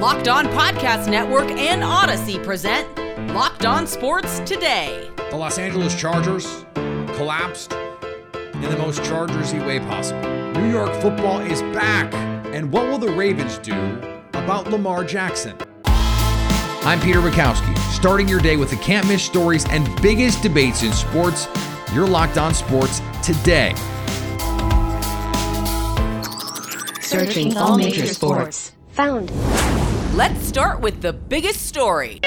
Locked On Podcast Network and Odyssey present Locked On Sports Today. The Los Angeles Chargers collapsed in the most Chargersy way possible. New York football is back. And what will the Ravens do about Lamar Jackson? I'm Peter Bukowski, starting your day with the can't miss stories and biggest debates in sports. You're locked on sports today. Searching all major sports. Found. Let's start with the biggest story.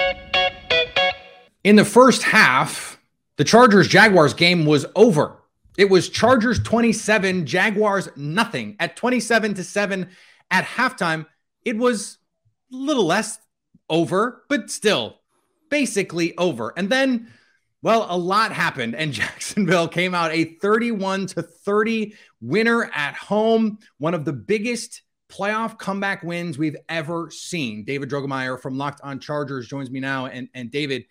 In the first half, the Chargers Jaguars game was over. It was Chargers 27, Jaguars nothing. At 27 to 7 at halftime, it was a little less over, but still basically over. And then well, a lot happened, and Jacksonville came out a 31 to 30 winner at home, one of the biggest playoff comeback wins we've ever seen. David Drogemeyer from Locked On Chargers joins me now, and and David,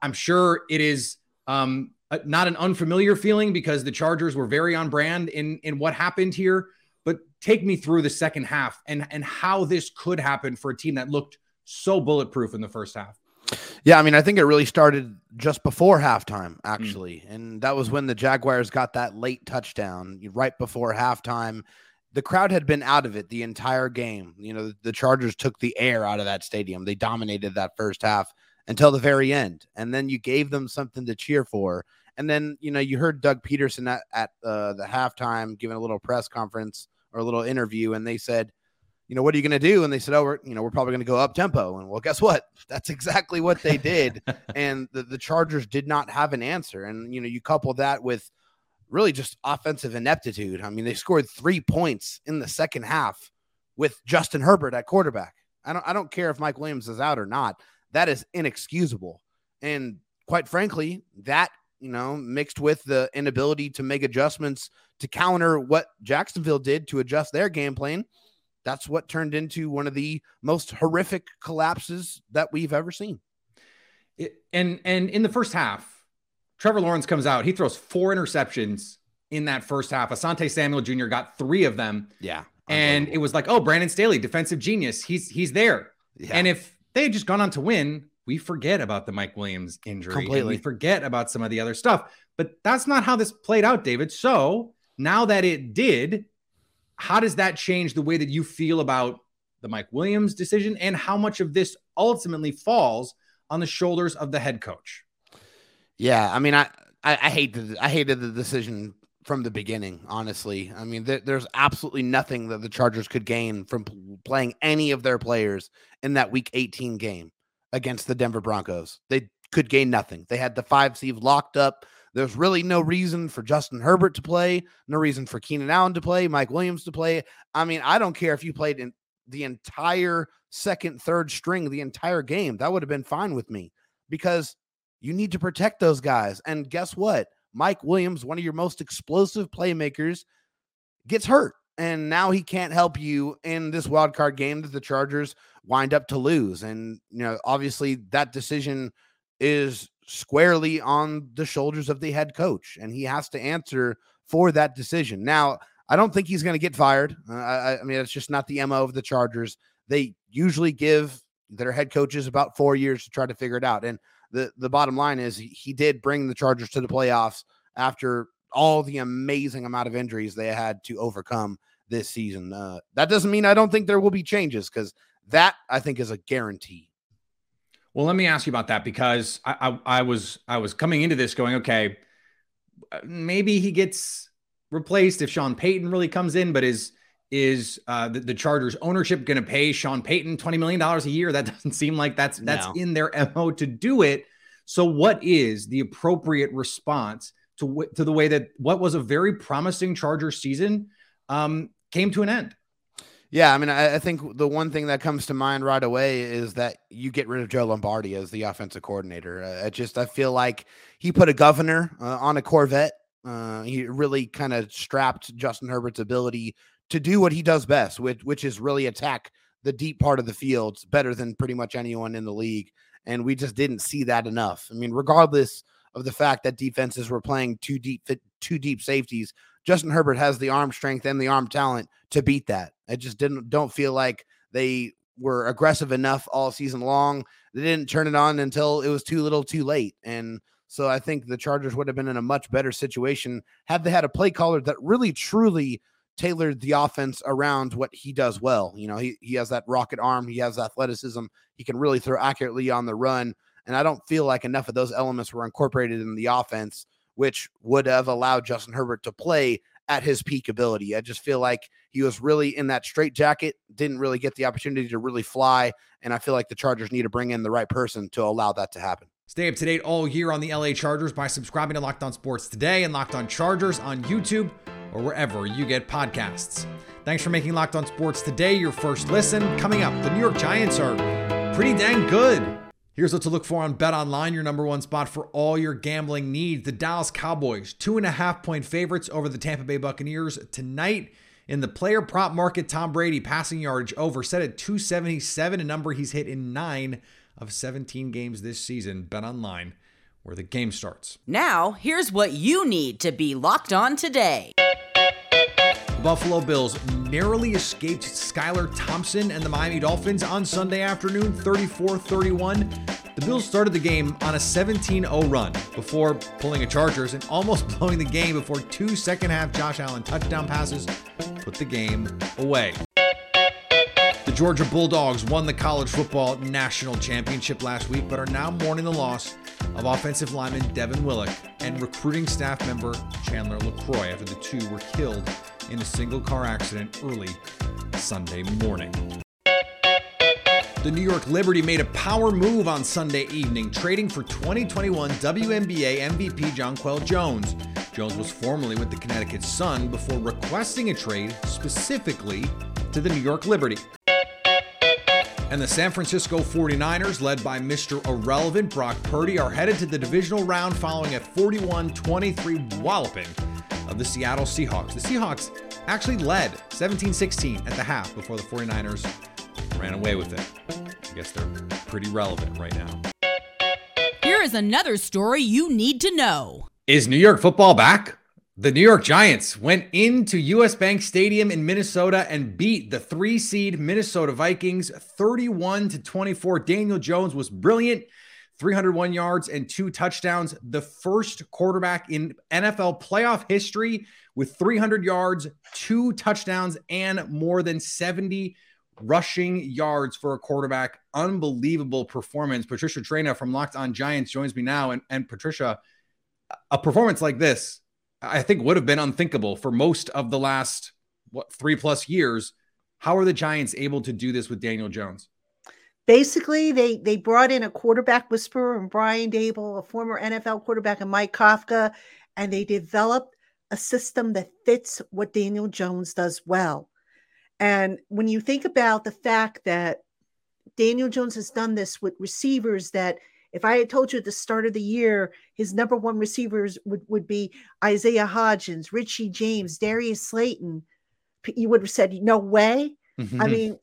I'm sure it is um, not an unfamiliar feeling because the Chargers were very on brand in in what happened here. But take me through the second half and and how this could happen for a team that looked so bulletproof in the first half. Yeah, I mean, I think it really started just before halftime, actually. Mm. And that was when the Jaguars got that late touchdown right before halftime. The crowd had been out of it the entire game. You know, the Chargers took the air out of that stadium. They dominated that first half until the very end. And then you gave them something to cheer for. And then, you know, you heard Doug Pederson at, at uh, the halftime giving a little press conference or a little interview, and they said, you know, what are you going to do? And they said, oh, we're, you know, we're probably going to go up tempo. And well, guess what? That's exactly what they did. and the, the Chargers did not have an answer. And, you know, you couple that with really just offensive ineptitude. I mean, they scored three points in the second half with Justin Herbert at quarterback. I don't, I don't care if Mike Williams is out or not. That is inexcusable. And quite frankly, that, you know, mixed with the inability to make adjustments to counter what Jacksonville did to adjust their game plan – that's what turned into one of the most horrific collapses that we've ever seen. It, and and in the first half, Trevor Lawrence comes out. He throws four interceptions in that first half. Asante Samuel Jr. got three of them. Yeah. And it was like, oh, Brandon Staley, defensive genius. He's he's there. Yeah. And if they had just gone on to win, we forget about the Mike Williams injury. Completely. we forget about some of the other stuff. But that's not how this played out, David. So now that it did, how does that change the way that you feel about the Mike Williams decision and how much of this ultimately falls on the shoulders of the head coach? Yeah, I mean, I I, I hate the I hated the decision from the beginning. Honestly, I mean, th- there's absolutely nothing that the Chargers could gain from playing any of their players in that Week 18 game against the Denver Broncos. They could gain nothing. They had the five seed locked up. There's really no reason for Justin Herbert to play, no reason for Keenan Allen to play, Mike Williams to play. I mean, I don't care if you played in the entire second, third string, the entire game. That would have been fine with me because you need to protect those guys. And guess what? Mike Williams, one of your most explosive playmakers, gets hurt. And now he can't help you in this wild card game that the Chargers wind up to lose. And, you know, obviously that decision is squarely on the shoulders of the head coach, and he has to answer for that decision. Now, I don't think he's going to get fired. Uh, I, I, mean, it's just not the MO of the Chargers. They usually give their head coaches about four years to try to figure it out. And the, the bottom line is he, did bring the Chargers to the playoffs after all the amazing amount of injuries they had to overcome this season. Uh, that doesn't mean I don't think there will be changes because that I think is a guarantee. Well, let me ask you about that because I, I, I was I was coming into this going, okay, uh, maybe he gets replaced if Sean Payton really comes in, but is is uh, the, the, Chargers ownership going to pay Sean Payton twenty million dollars a year? That doesn't seem like that's that's no. in their mo to do it. So, what is the appropriate response to to the way that what was a very promising Charger season um, came to an end? Yeah, I mean, I, I, think the one thing that comes to mind right away is that you get rid of Joe Lombardi as the offensive coordinator. Uh, I just I feel like he put a governor uh, on a Corvette. Uh, he really kind of strapped Justin Herbert's ability to do what he does best, which which is really attack the deep part of the field better than pretty much anyone in the league. And we just didn't see that enough. I mean, regardless of the fact that defenses were playing two deep two deep safeties, Justin Herbert has the arm strength and the arm talent to beat that. I just didn't don't feel like they were aggressive enough all season long. They didn't turn it on until it was too little, too late. And so I think the Chargers would have been in a much better situation had they had a play caller that really truly tailored the offense around what he does well. You know, he, he has that rocket arm, he has athleticism, he can really throw accurately on the run. And I don't feel like enough of those elements were incorporated in the offense, which would have allowed Justin Herbert to play at his peak ability. I just feel like he was really in that straight jacket, didn't really get the opportunity to really fly. And I feel like the Chargers need to bring in the right person to allow that to happen. Stay up to date all year on the LA Chargers by subscribing to Locked On Sports today and Locked On Chargers on YouTube or wherever you get podcasts. Thanks for making Locked On Sports today your first listen. Coming up, the New York Giants are pretty dang good. Here's what to look for on Bet Online, your number one spot for all your gambling needs. The Dallas Cowboys, two and a half point favorites over the Tampa Bay Buccaneers tonight. In the player prop market, Tom Brady passing yardage over set at 277, a number he's hit in nine of 17 games this season. Bet online, where the game starts. Now, here's what you need to be locked on today. Buffalo Bills narrowly escaped Skylar Thompson and the Miami Dolphins on Sunday afternoon, 34 31. The Bills started the game on a 17 0 run before pulling a Chargers and almost blowing the game before two second half Josh Allen touchdown passes put the game away. The Georgia Bulldogs won the college football national championship last week, but are now mourning the loss of offensive lineman Devin Willock and recruiting staff member Chandler LaCroix after the two were killed in a single car accident early Sunday morning. The New York Liberty made a power move on Sunday evening, trading for 2021 WNBA MVP Jonquel Jones. Jones was formerly with the Connecticut Sun before requesting a trade specifically to the New York Liberty. And the San Francisco 49ers, led by Mr. Irrelevant Brock Purdy, are headed to the divisional round following a 41 23 walloping of the Seattle Seahawks. The Seahawks actually led 17 16 at the half before the 49ers ran away with it. I guess they're pretty relevant right now. Here is another story you need to know. Is New York football back? The New York Giants went into US Bank Stadium in Minnesota and beat the 3 seed Minnesota Vikings 31 to 24. Daniel Jones was brilliant. 301 yards and two touchdowns. The first quarterback in NFL playoff history with 300 yards, two touchdowns, and more than 70 rushing yards for a quarterback. Unbelievable performance. Patricia Traina from Locked On Giants joins me now. And, and Patricia, a performance like this, I think would have been unthinkable for most of the last what three plus years. How are the Giants able to do this with Daniel Jones? Basically, they they brought in a quarterback whisperer and Brian Daboll, a former NFL quarterback, and Mike Kafka, and they developed a system that fits what Daniel Jones does well. And when you think about the fact that Daniel Jones has done this with receivers that if I had told you at the start of the year his number one receivers would, would be Isaiah Hodgins, Richie James, Darius Slayton, you would have said, no way. Mm-hmm. I mean,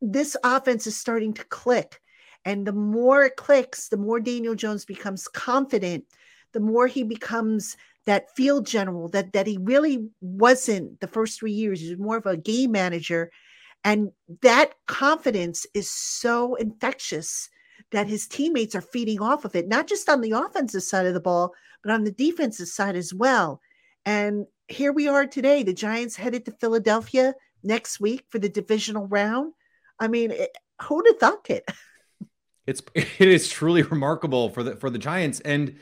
this offense is starting to click. And the more it clicks, the more Daniel Jones becomes confident, the more he becomes that field general that, that he really wasn't the first three years. He was more of a game manager. And that confidence is so infectious that his teammates are feeding off of it, not just on the offensive side of the ball, but on the defensive side as well. And here we are today. The Giants headed to Philadelphia next week for the divisional round. I mean, it, who'd have thought it? It's it is truly remarkable for the for the Giants. And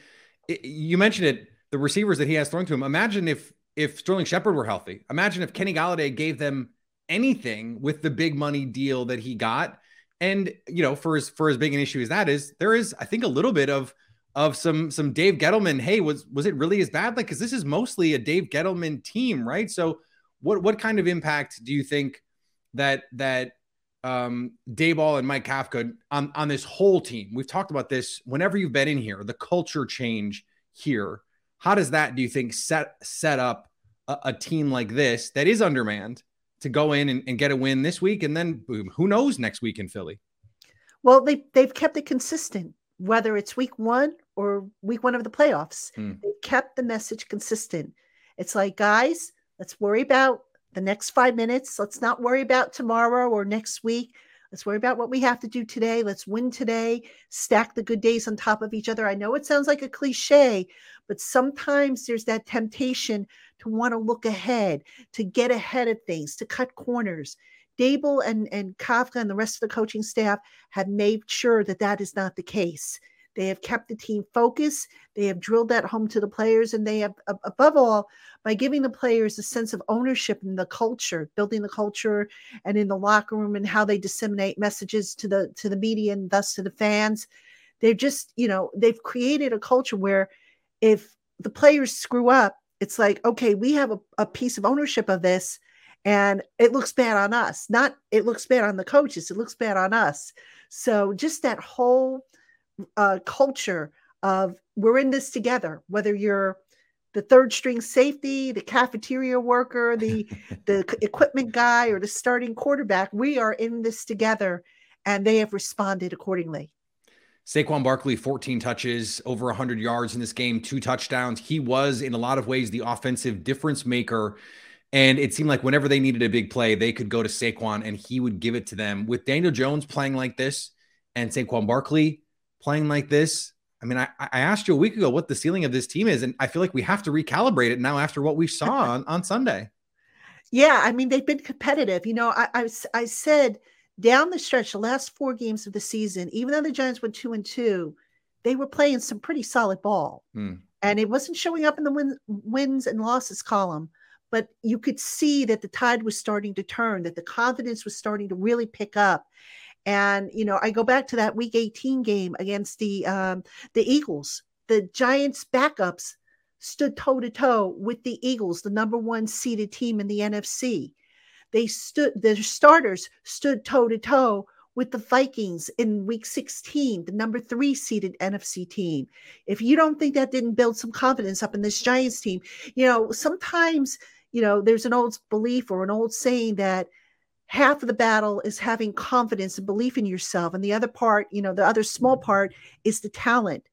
it, you mentioned it, the receivers that he has thrown to him. Imagine if if Sterling Shepard were healthy. Imagine if Kenny Golladay gave them anything with the big money deal that he got. And you know, for as for as big an issue as that is, there is, I think, a little bit of of some some Dave Gettleman. Hey, was was it really as bad? Like, because this is mostly a Dave Gettleman team, right? So, what what kind of impact do you think that that um Daboll and Mike Kafka on on this whole team? We've talked about this whenever you've been in here, the culture change here. How does that do you think set set up a, a team like this that is undermanned to go in and, and get a win this week, and then boom, who knows next week in Philly? Well, they they've kept it consistent, whether it's week one or week one of the playoffs. Mm. They've kept the message consistent. It's like, guys, let's worry about the next five minutes. Let's not worry about tomorrow or next week. Let's worry about what we have to do today. Let's win today, stack the good days on top of each other. I know it sounds like a cliche, but sometimes there's that temptation to want to look ahead, to get ahead of things, to cut corners. Daboll and, and Kafka and the rest of the coaching staff have made sure that that is not the case. They have kept the team focused. They have drilled that home to the players, and they have, above all, by giving the players a sense of ownership in the culture, building the culture, and in the locker room, and how they disseminate messages to the to the media and thus to the fans. They're just, you know, they've created a culture where if the players screw up, it's like, okay, we have a, a piece of ownership of this and it looks bad on us not it looks bad on the coaches it looks bad on us so just that whole uh, culture of we're in this together, whether you're the third string safety, the cafeteria worker, the the equipment guy, or the starting quarterback. We are in this together, and they have responded accordingly. Saquon Barkley, 14 touches, over 100 yards in this game, two touchdowns. He was, in a lot of ways, the offensive difference maker. And it seemed like whenever they needed a big play, they could go to Saquon and he would give it to them. With Daniel Jones playing like this and Saquon Barkley, playing like this. I mean, I, I asked you a week ago what the ceiling of this team is, and I feel like we have to recalibrate it now after what we saw on, on Sunday. Yeah, I mean, they've been competitive. You know, I, I, I said down the stretch, the last four games of the season, even though the Giants went two and two, they were playing some pretty solid ball. Hmm. And it wasn't showing up in the win, wins and losses column, but you could see that the tide was starting to turn, that the confidence was starting to really pick up. And you know, I go back to that Week 18 game against the um, the Eagles. The Giants' backups stood toe to toe with the Eagles, the number one seeded team in the NFC. They stood, their starters stood toe to toe with the Vikings in week 16, the number three seeded NFC team. If you don't think that didn't build some confidence up in this Giants team, you know, sometimes, you know, there's an old belief or an old saying that half of the battle is having confidence and belief in yourself and the other part you know the other small part is the talent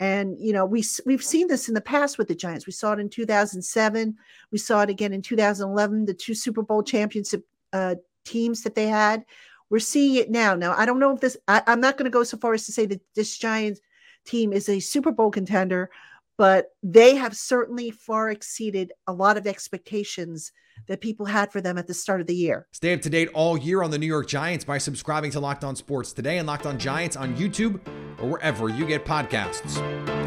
and you know we we've seen this in the past with the giants. We saw it in 2007 we saw it again in 2011 the two super bowl championship uh, teams that they had. We're seeing it now. Now i don't know if this I, i'm not going to go so far as to say that this giants team is a super bowl contender but they have certainly far exceeded a lot of expectations that people had for them at the start of the year. Stay up to date all year on the New York Giants by subscribing to Locked On Sports today and Locked On Giants on YouTube or wherever you get podcasts.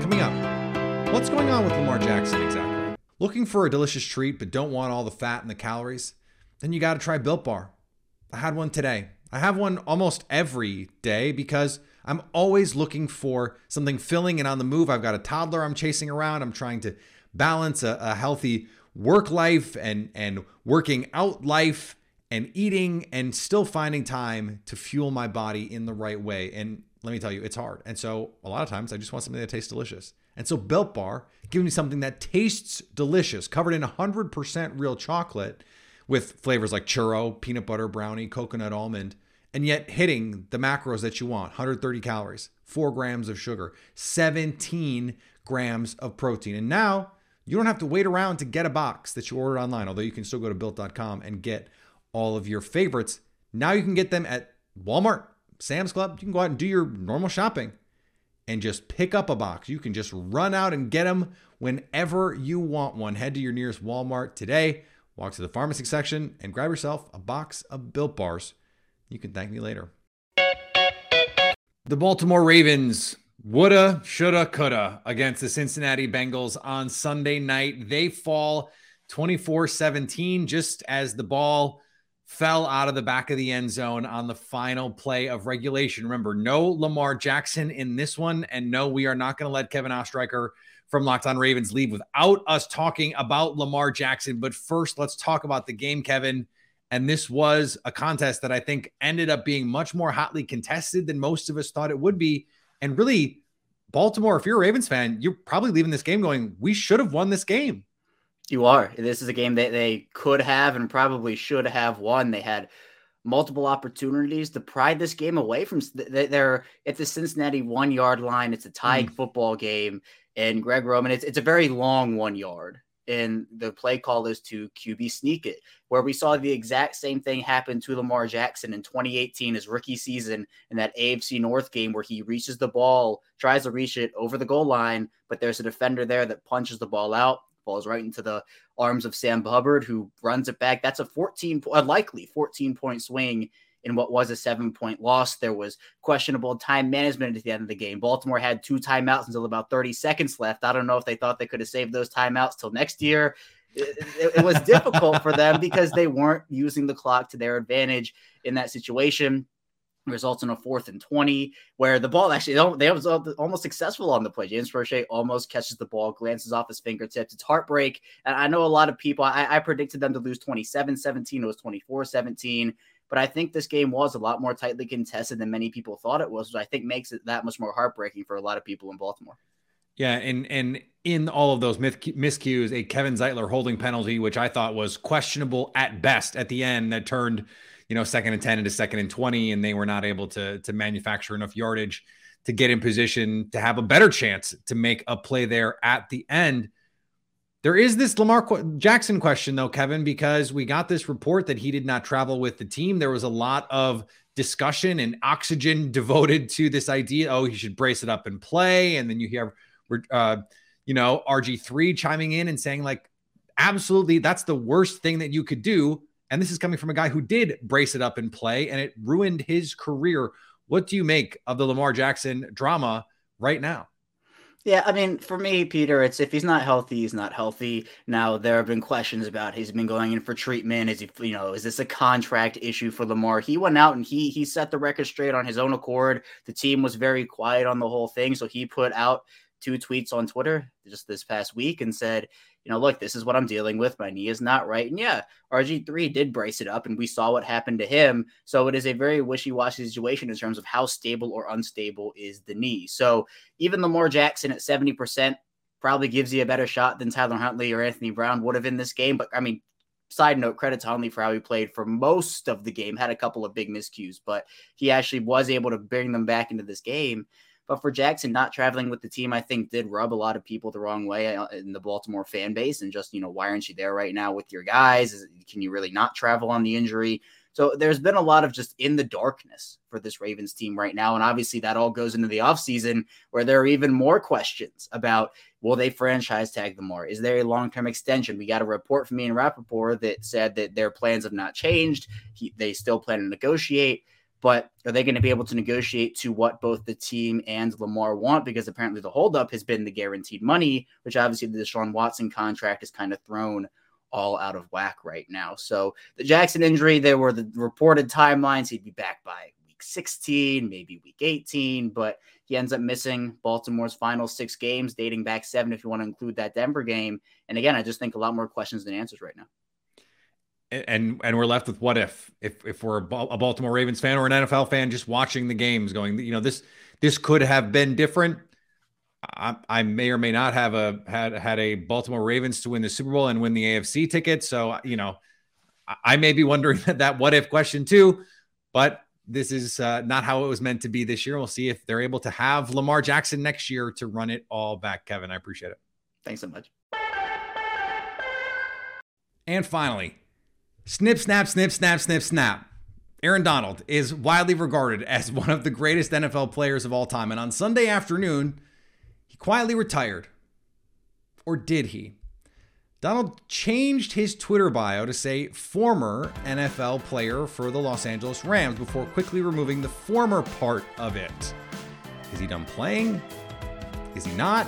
Coming up, what's going on with Lamar Jackson exactly? Looking for a delicious treat but don't want all the fat and the calories? Then you got to try Built Bar. I had one today. I have one almost every day because I'm always looking for something filling and on the move. I've got a toddler I'm chasing around. I'm trying to balance a, a healthy work life and and working out life and eating and still finding time to fuel my body in the right way. And let me tell you, it's hard. And so a lot of times I just want something that tastes delicious. And so Built Bar gives me something that tastes delicious, covered in 100% real chocolate with flavors like churro, peanut butter brownie, coconut almond, and yet hitting the macros that you want 130 calories, four grams of sugar, 17 grams of protein. And now you don't have to wait around to get a box that you ordered online, although you can still go to built.com and get all of your favorites. Now you can get them at Walmart, Sam's Club. You can go out and do your normal shopping and just pick up a box. You can just run out and get them whenever you want one. Head to your nearest Walmart today, walk to the pharmacy section, and grab yourself a box of Built Bars. You can thank me later. The Baltimore Ravens Woulda, shoulda, coulda against the Cincinnati Bengals on Sunday night. They fall 24 17 just as the ball fell out of the back of the end zone on the final play of regulation. Remember, no Lamar Jackson in this one. And no, we are not going to let Kevin Oestreicher from Locked On Ravens leave without us talking about Lamar Jackson. But first, let's talk about the game, Kevin. And this was a contest that I think ended up being much more hotly contested than most of us thought it would be. And really, Baltimore, if you're a Ravens fan, you're probably leaving this game going, we should have won this game. You are. This is a game that they could have and probably should have won. They had multiple opportunities to pry this game away from they're at the Cincinnati one yard line. It's a tied mm. football game. And Greg Roman, it's, it's a very long one yard. and the play call is to QB sneak it, where we saw the exact same thing happen to Lamar Jackson in 2018, his rookie season, in that AFC North game where he reaches the ball, tries to reach it over the goal line, but there's a defender there that punches the ball out, falls right into the arms of Sam Hubbard, who runs it back. That's a 14, a likely 14 point swing in what was a seven point loss. There was questionable time management at the end of the game. Baltimore had two timeouts until about 30 seconds left. I don't know if they thought they could have saved those timeouts till next year. It, it, it was difficult for them because they weren't using the clock to their advantage in that situation results in a fourth and 20 where the ball actually they was almost successful on the play. James Proche almost catches the ball, glances off his fingertips. It's heartbreak. And I know a lot of people, I, I predicted them to lose 27 17. It was 24 17. But I think this game was a lot more tightly contested than many people thought it was, which I think makes it that much more heartbreaking for a lot of people in Baltimore. Yeah, and and in all of those miscues, a Kevin Zeitler holding penalty, which I thought was questionable at best at the end, that turned, you know, second and ten into second and twenty, and they were not able to to manufacture enough yardage to get in position to have a better chance to make a play there at the end. There is this Lamar Jackson question, though, Kevin, because we got this report that he did not travel with the team. There was a lot of discussion and oxygen devoted to this idea. Oh, he should brace it up and play. And then you hear, uh, you know, RG3 chiming in and saying, like, absolutely, that's the worst thing that you could do. And this is coming from a guy who did brace it up and play, and it ruined his career. What do you make of the Lamar Jackson drama right now? Yeah, I mean, for me, Peter, it's if he's not healthy, he's not healthy. Now there have been questions about he's been going in for treatment. Is he, you know, is this a contract issue for Lamar? He went out and he he set the record straight on his own accord. The team was very quiet on the whole thing, so he put out two tweets on Twitter just this past week and said, you know, look, this is what I'm dealing with. My knee is not right. And yeah, RG3 did brace it up and we saw what happened to him. So it is a very wishy washy situation in terms of how stable or unstable is the knee. So even Lamar Jackson at 70% probably gives you a better shot than Tyler Huntley or Anthony Brown would have in this game. But I mean, side note, credit to Huntley for how he played for most of the game, had a couple of big miscues, but he actually was able to bring them back into this game. But for Jackson not traveling with the team, I think did rub a lot of people the wrong way uh, in the Baltimore fan base. And just, you know, why aren't you there right now with your guys? Can you really not travel on the injury? So there's been a lot of just in the darkness for this Ravens team right now. And obviously that all goes into the offseason where there are even more questions about will they franchise tag them more? Is there a long term extension? We got a report from Ian Rapoport that said that their plans have not changed. He, they still plan to negotiate but are they going to be able to negotiate to what both the team and Lamar want? Because apparently the holdup has been the guaranteed money, which obviously the Deshaun Watson contract is kind of thrown all out of whack right now. So the Jackson injury, there were the reported timelines. He'd be back by week 16, maybe week 18, but he ends up missing Baltimore's final six games, dating back seven if you want to include that Denver game. And again, I just think a lot more questions than answers right now and and we're left with what if if if we're a Baltimore Ravens fan or an NFL fan just watching the games going you know this this could have been different. I, I may or may not have a had had a Baltimore Ravens to win the Super Bowl and win the AFC ticket. So you know I may be wondering that, that what if question too but this is uh, not how it was meant to be this year. We'll see if they're able to have Lamar Jackson next year to run it all back Kevin. I appreciate it. Thanks so much. And finally Snip, snap, snip, snap, snip, snap. Aaron Donald is widely regarded as one of the greatest NFL players of all time. And on Sunday afternoon, he quietly retired. Or did he? Donald changed his Twitter bio to say former NFL player for the Los Angeles Rams before quickly removing the former part of it. Is he done playing? Is he not?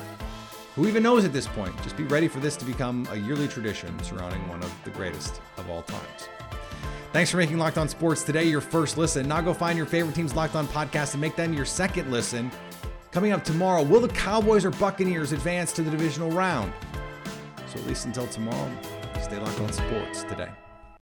Who even knows at this point? Just be ready for this to become a yearly tradition surrounding one of the greatest of all times. Thanks for making Locked On Sports today your first listen. Now go find your favorite team's Locked On podcast and make them your second listen. Coming up tomorrow, will the Cowboys or Buccaneers advance to the divisional round? So at least until tomorrow, stay locked on sports today.